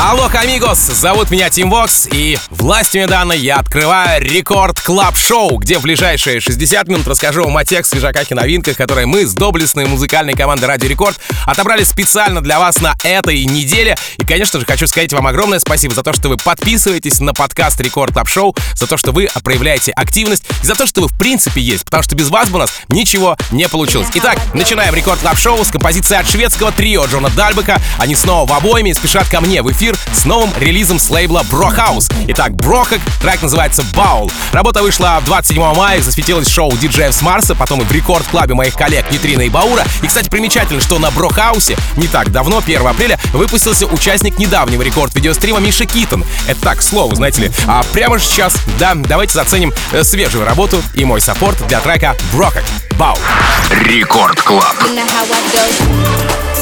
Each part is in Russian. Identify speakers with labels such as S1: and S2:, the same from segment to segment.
S1: Алло, амигос! Зовут меня Тим Вокс, и властью данной я открываю рекорд клаб шоу где в ближайшие 60 минут расскажу вам о тех свежаках и новинках, которые мы с доблестной музыкальной командой Радио Рекорд отобрали специально для вас на этой неделе. И, конечно же, хочу сказать вам огромное спасибо за то, что вы подписываетесь на подкаст Рекорд Клаб Шоу, за то, что вы проявляете активность и за то, что вы в принципе есть, потому что без вас бы у нас ничего не получилось. Итак, начинаем Рекорд Клаб Шоу с композиции от шведского трио John Dahlbäck. Они снова в обойме и спешат ко мне в эфир эфир с новым релизом с лейбла Брохаус. Итак, Брохак, трек называется Баул. Работа вышла 27 мая, засветилась в шоу диджеев с Марса, потом и в рекорд-клабе моих коллег Нитрина и Баура. И, кстати, примечательно, что на Брохаусе не так давно, 1 апреля, выпустился участник недавнего рекорд-видеострима Миша Китон. Это так, слово, знаете ли. А прямо сейчас, да, давайте заценим э, свежую работу и мой саппорт для трека Брохак. Бау.
S2: Рекорд Клаб.
S3: though.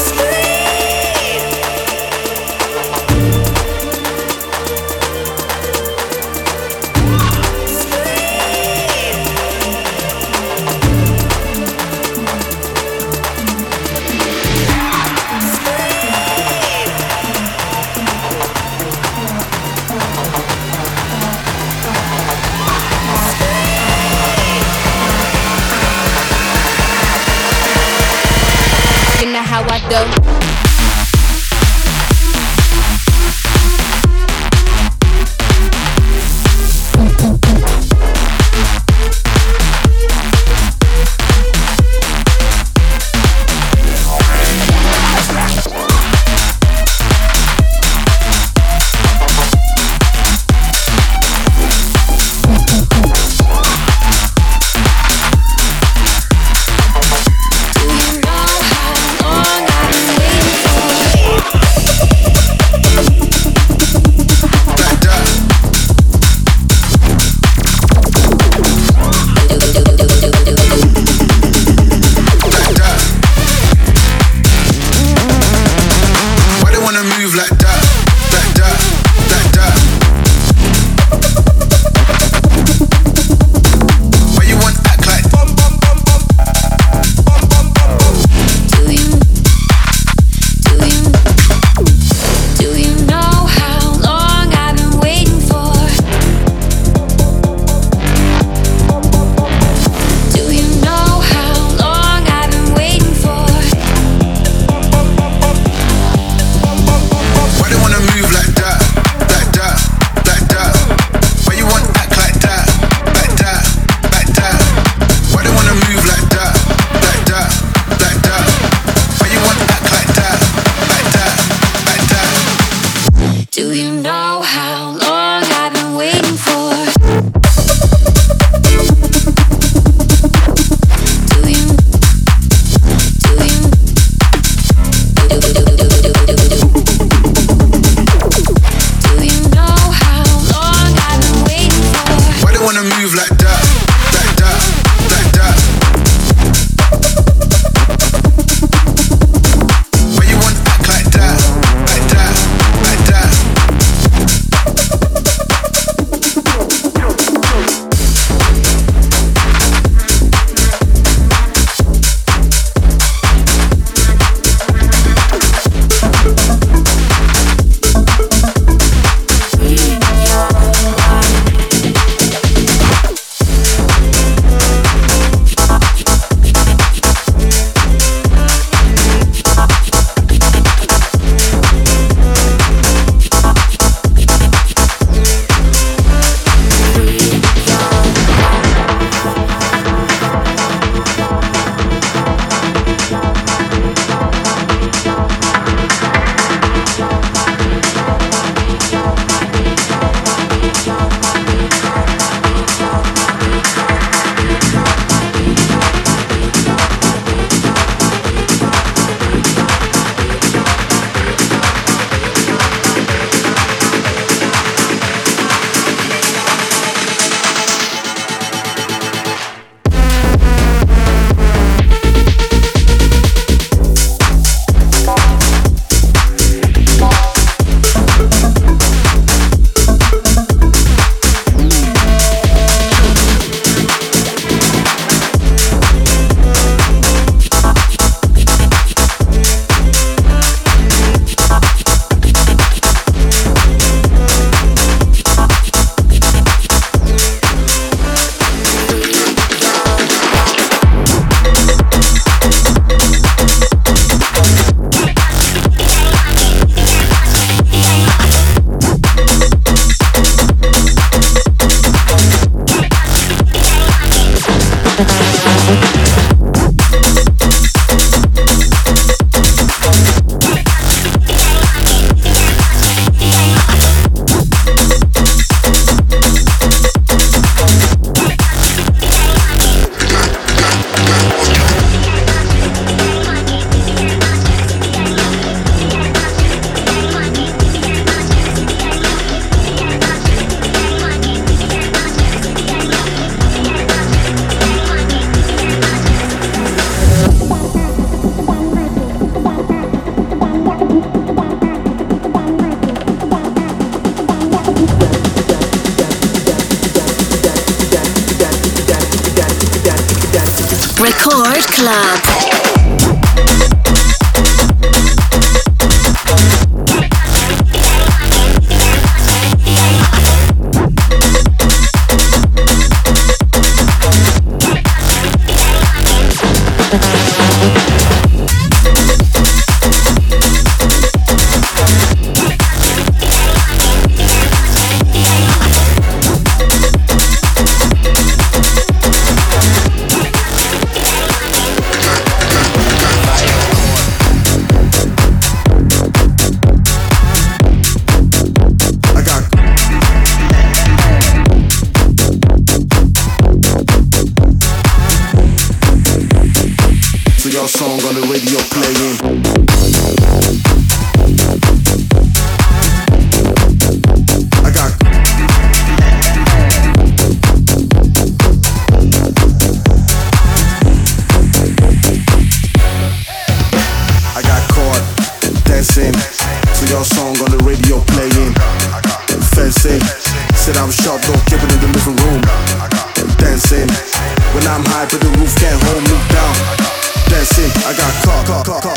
S3: Cock, cock,
S4: cock.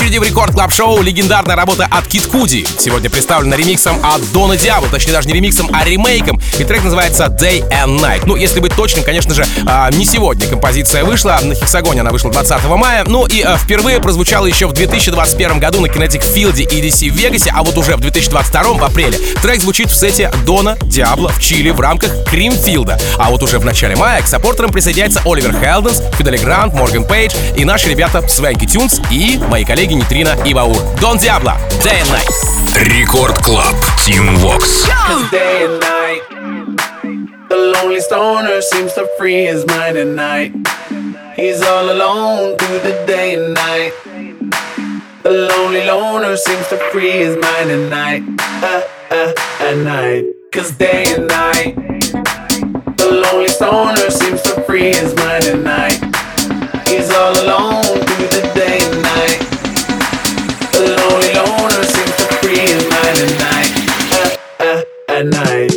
S1: очереди в рекорд клаб шоу легендарная работа от Кид Кади. Сегодня представлена ремиксом от Дона Диабло, точнее даже не ремиксом, а ремейком. И трек называется Day and Night. Ну, если быть точным, конечно же, а, не сегодня композиция вышла. На Hexagon е она вышла 20 мая. Ну и а, впервые прозвучала еще в 2021 году на Kinetic Field и EDC в Вегасе, а вот уже в 2022 в апреле трек звучит в сете Дона Диабло в Чили в рамках Creamfields а. А вот уже в начале мая к саппортерам присоединяется Оливер Хелденс, Федде Ле Гранд, Морган Пейдж и наши ребята Swanky Tunes и мои коллеги коллеги Нитрина и Баур. Дон Диабло, Day and Night.
S2: Рекорд Клаб, Team Vox.
S5: Day and night. The lonely stoner seems to free his mind at night. He's all alone through the day and night. The lonely loner seems to free his mind at night. Uh, uh, at night. Cause day and night. The lonely stoner seems to free his mind at night. He's all alone Night.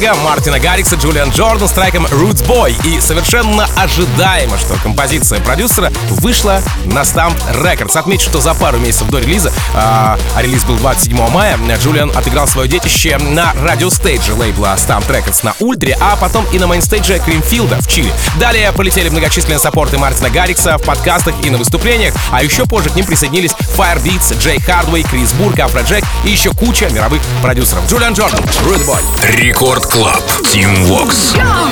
S1: Коллега Мартина Гаррикса Джулиан Джордан с треком Rude Boy. И совершенно ожидаемо, что композиция продюсера вышла на STMPD Records. Отмечу, что за пару месяцев до релиза, а, а релиз был 27 мая, Джулиан отыграл свое детище на радиостейдже лейбла STMPD Records на Ультре, а потом и на мейнстейдже Creamfields а в Чили. Далее полетели многочисленные саппорты Мартина Гаррикса в подкастах и на выступлениях, а еще позже к ним присоединились Firebeats, Джей Хардвей, Крис Бург, Афроджек и еще куча мировых продюсеров. Джулиан Джордан, Rude Boy.
S2: Рекорд Клаб. Tim Vox.
S6: Rude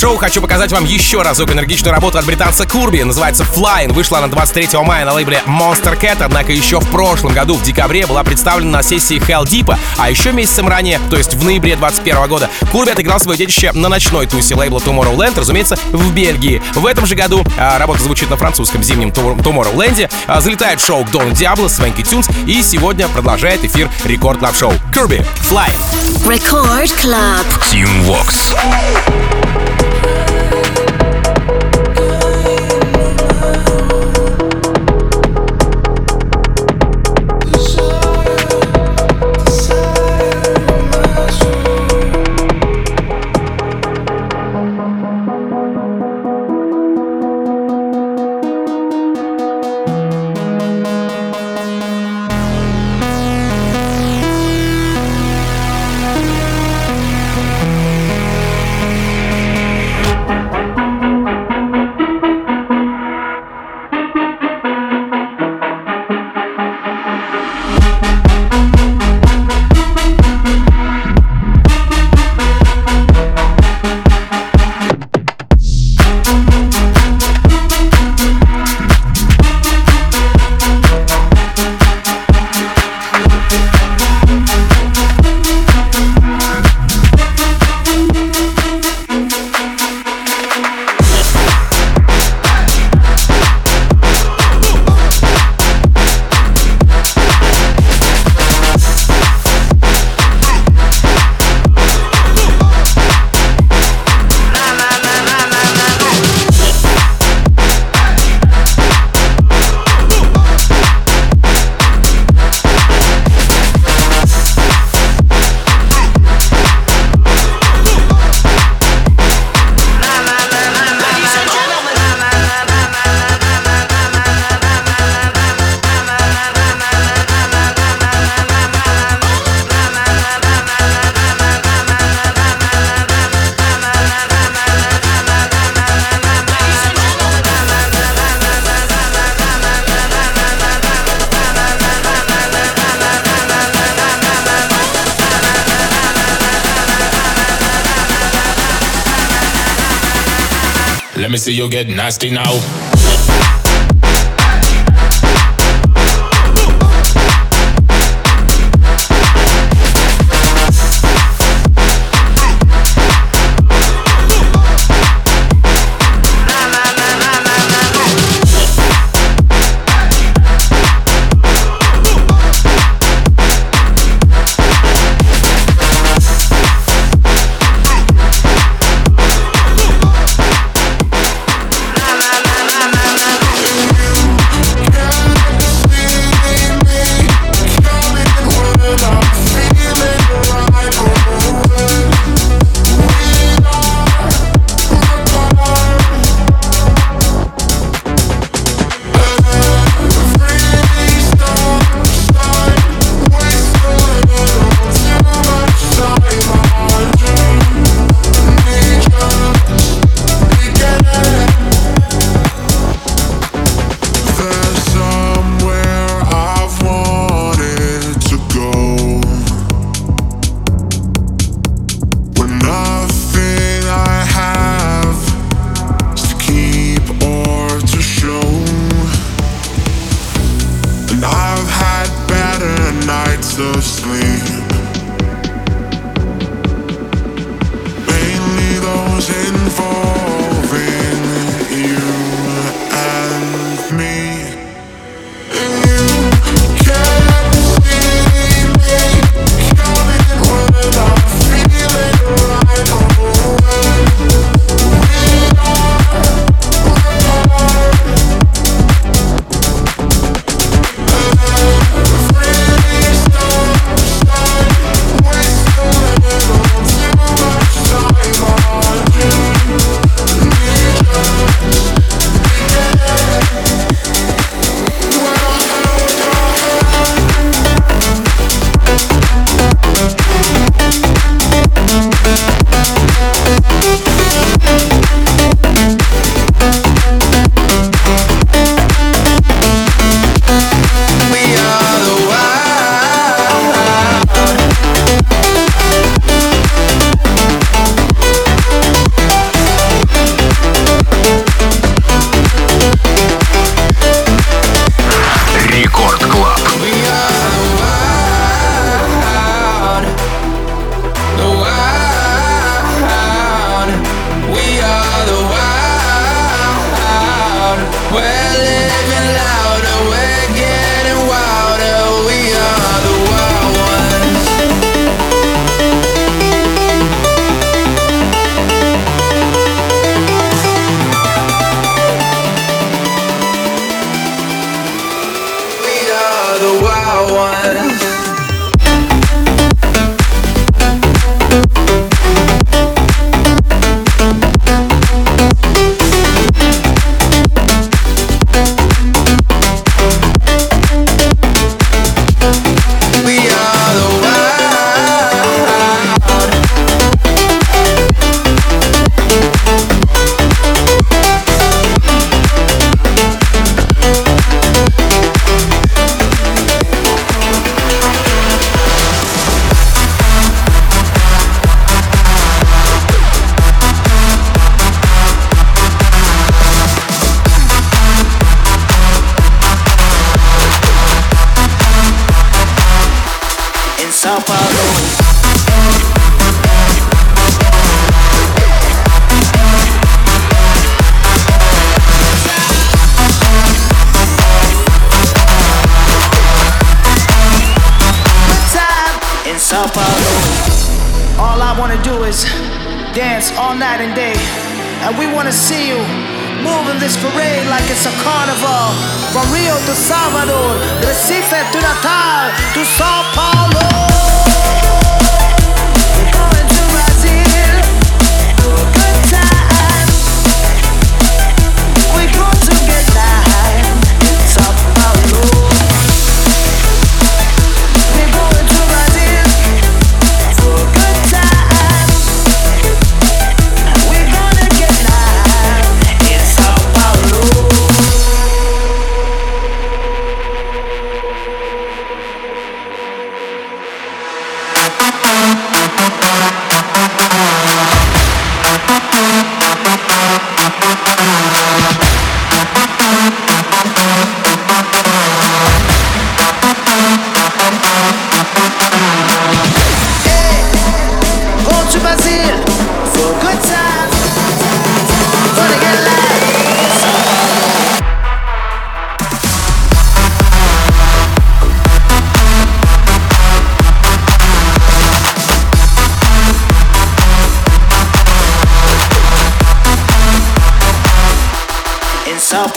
S1: Шоу хочу показать вам еще разок энергичную работу от британца Курби. Называется Flying. Вышла она 23 мая на лейбле Monstercat, однако еще в прошлом году, в декабре, была представлена на сессии Heldeep, а еще месяцем ранее, то есть в ноябре 21 года, Курби отыграл свое детище на ночной тусе лейбла Tomorrowland, разумеется, в Бельгии. В этом же году а, работа звучит на французском зимнем Tomorrowland, а, залетает шоу к Дону Диабло, Swanky Tunes, и сегодня продолжает эфир Рекорд Клаб Шоу. Курби, Flying.
S6: Record Club.
S2: Team Vox.
S7: Let me see you get nasty now.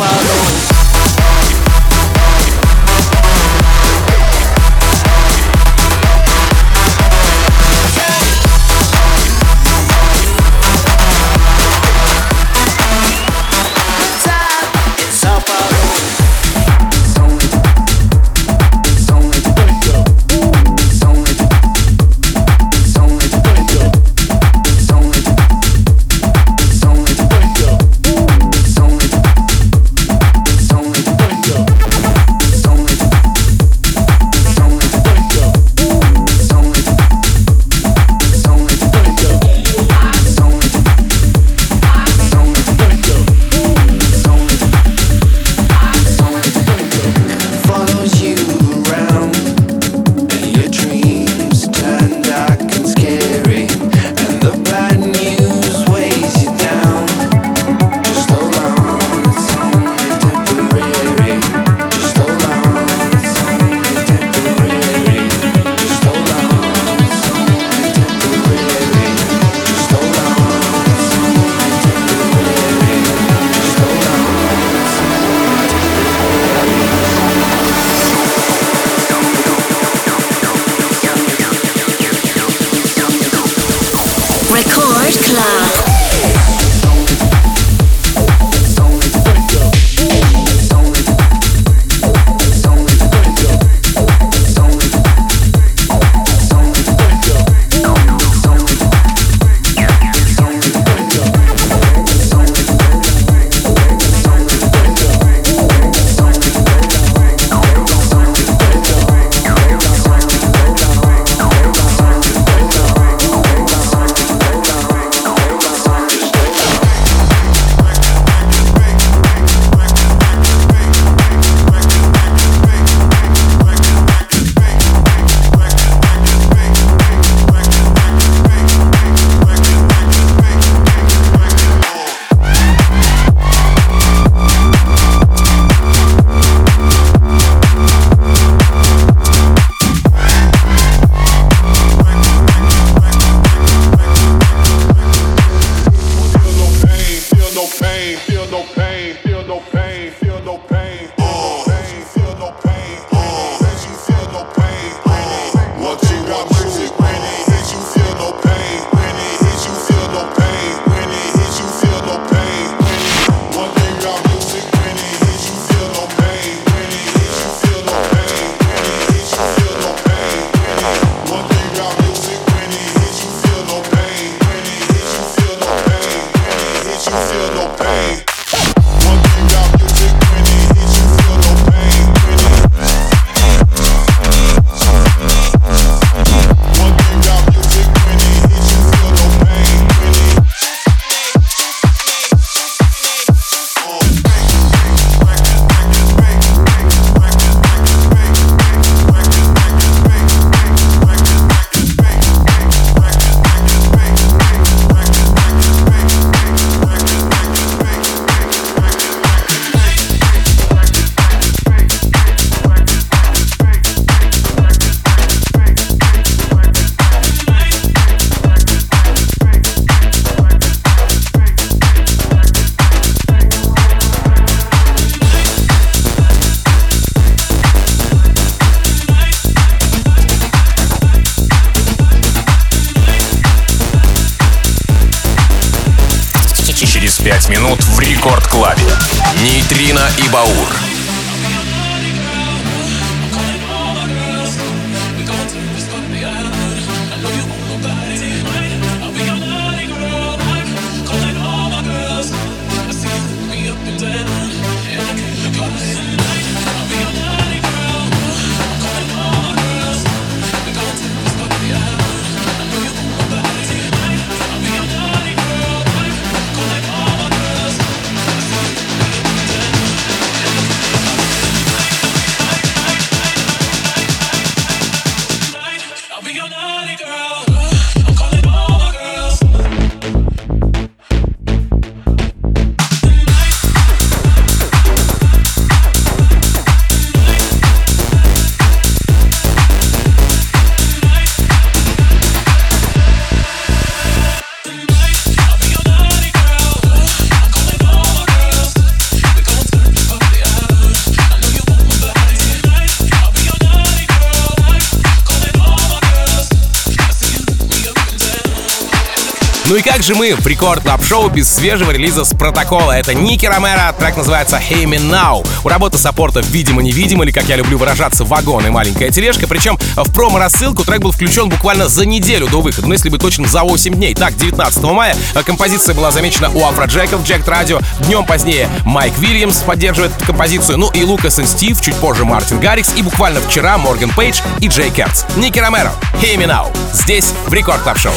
S1: follow же мы в рекорд клаб шоу без свежего релиза с протокола? Это Ники Ромеро, трек называется Hey Me Now. У работы саппорта видимо-невидимо, или, как я люблю выражаться, вагон и маленькая тележка. Причем в промо-рассылку трек был включен буквально за неделю до выхода, ну если быть точным, за 8 дней. Так, 19 мая композиция была замечена у Афроджека в Jacked Radio. Днем позднее Майк Вильямс поддерживает эту композицию, ну и Лукас и Стив, чуть позже Мартин Гаррикс, и буквально вчера Морган Пейдж и Джей Карл. Ники Ромеро, Hey Me Now. Здесь в рекорд клаб шоу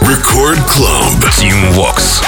S5: Record Club. Team Vox.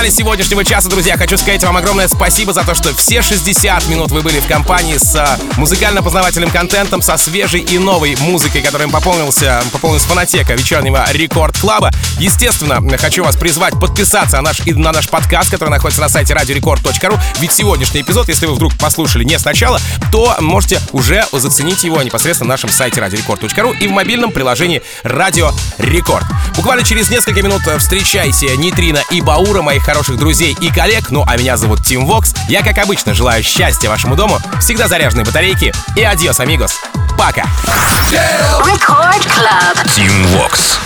S1: Финале сегодняшнего часа, друзья, хочу сказать вам огромное спасибо за то, что все 60 минут вы были в компании с а, музыкально-познавательным контентом, со свежей и новой музыкой, которым пополнился, пополнилась фонотека вечернего Рекорд Клаба. Естественно, хочу вас призвать подписаться на наш, на наш подкаст, который находится на сайте радиорекорд.ру. Ведь сегодняшний эпизод, если вы вдруг послушали не сначала, то можете уже заценить его непосредственно на нашем сайте радиорекорд.ру и в мобильном приложении Радио Рекорд. Буквально через несколько минут встречайте Нейтрино и Баура, моих хороших друзей и коллег. Ну, а меня зовут Тим Вокс. Я, как обычно, желаю счастья вашему дому, всегда заряженной батарейки и адьос, амигос. Пока!
S5: Vox.